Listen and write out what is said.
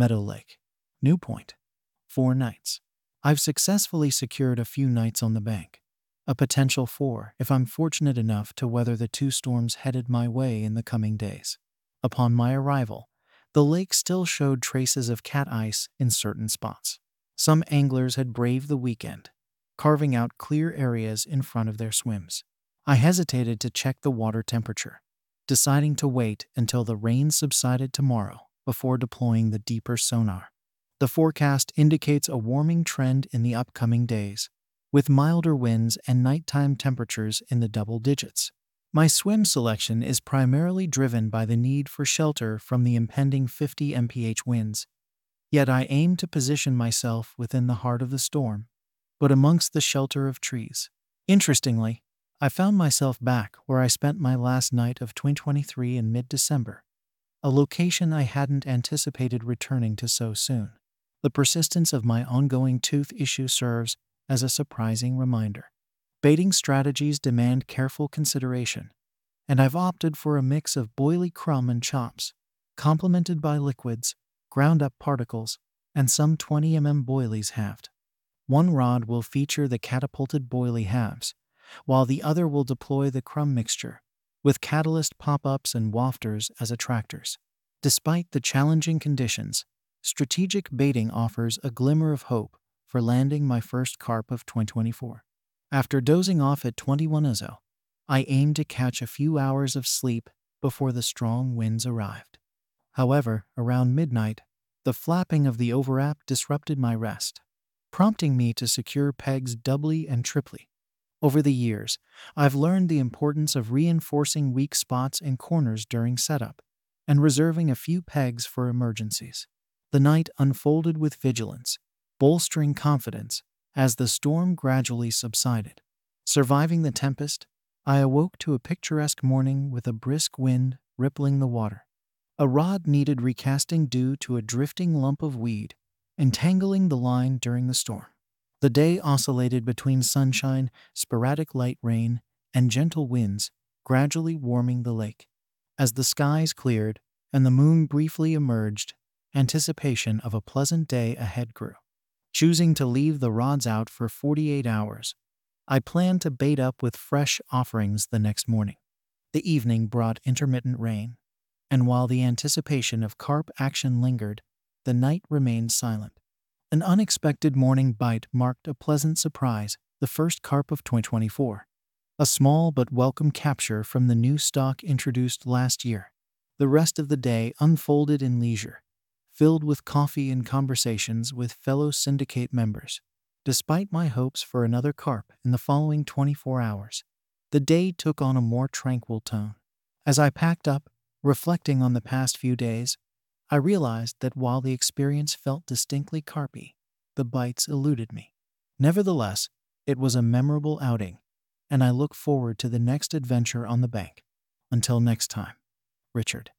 Meadow Lake, New Point. Four nights. I've successfully secured a few nights on the bank. A potential four if I'm fortunate enough to weather the two storms headed my way in the coming days. Upon my arrival, the lake still showed traces of cat ice in certain spots. Some anglers had braved the weekend, carving out clear areas in front of their swims. I hesitated to check the water temperature, deciding to wait until the rain subsided tomorrow before deploying the deeper sonar. The forecast indicates a warming trend in the upcoming days, with milder winds and nighttime temperatures in the double digits. My swim selection is primarily driven by the need for shelter from the impending 50 mph winds. Yet I aim to position myself within the heart of the storm, but amongst the shelter of trees. Interestingly, I found myself back where I spent my last night of 2023 in mid December, a location I hadn't anticipated returning to so soon. The persistence of my ongoing tooth issue serves as a surprising reminder. Baiting strategies demand careful consideration, and I've opted for a mix of boilie crumb and chops, complemented by liquids, ground up particles, and some 20 mm boilies halved. One rod will feature the catapulted boilie halves, while the other will deploy the crumb mixture, with catalyst pop ups and wafters as attractors. Despite the challenging conditions, strategic baiting offers a glimmer of hope for landing my first carp of 2024. After dozing off at 21 Uzo, I aimed to catch a few hours of sleep before the strong winds arrived. However, around midnight, the flapping of the overwrap disrupted my rest, prompting me to secure pegs doubly and triply. Over the years, I've learned the importance of reinforcing weak spots and corners during setup and reserving a few pegs for emergencies. The night unfolded with vigilance, bolstering confidence as the storm gradually subsided. Surviving the tempest, I awoke to a picturesque morning with a brisk wind rippling the water. A rod needed recasting due to a drifting lump of weed entangling the line during the storm. The day oscillated between sunshine, sporadic light rain, and gentle winds, gradually warming the lake. As the skies cleared and the moon briefly emerged, anticipation of a pleasant day ahead grew. Choosing to leave the rods out for 48 hours, I planned to bait up with fresh offerings the next morning. The evening brought intermittent rain, and while the anticipation of carp action lingered, the night remained silent. An unexpected morning bite marked a pleasant surprise, the first carp of 2024. A small but welcome capture from the new stock introduced last year. The rest of the day unfolded in leisure, filled with coffee and conversations with fellow syndicate members. Despite my hopes for another carp in the following 24 hours, the day took on a more tranquil tone. As I packed up, reflecting on the past few days, I realized that while the experience felt distinctly carpy, the bites eluded me. Nevertheless, it was a memorable outing, and I look forward to the next adventure on the bank. Until next time, Richard.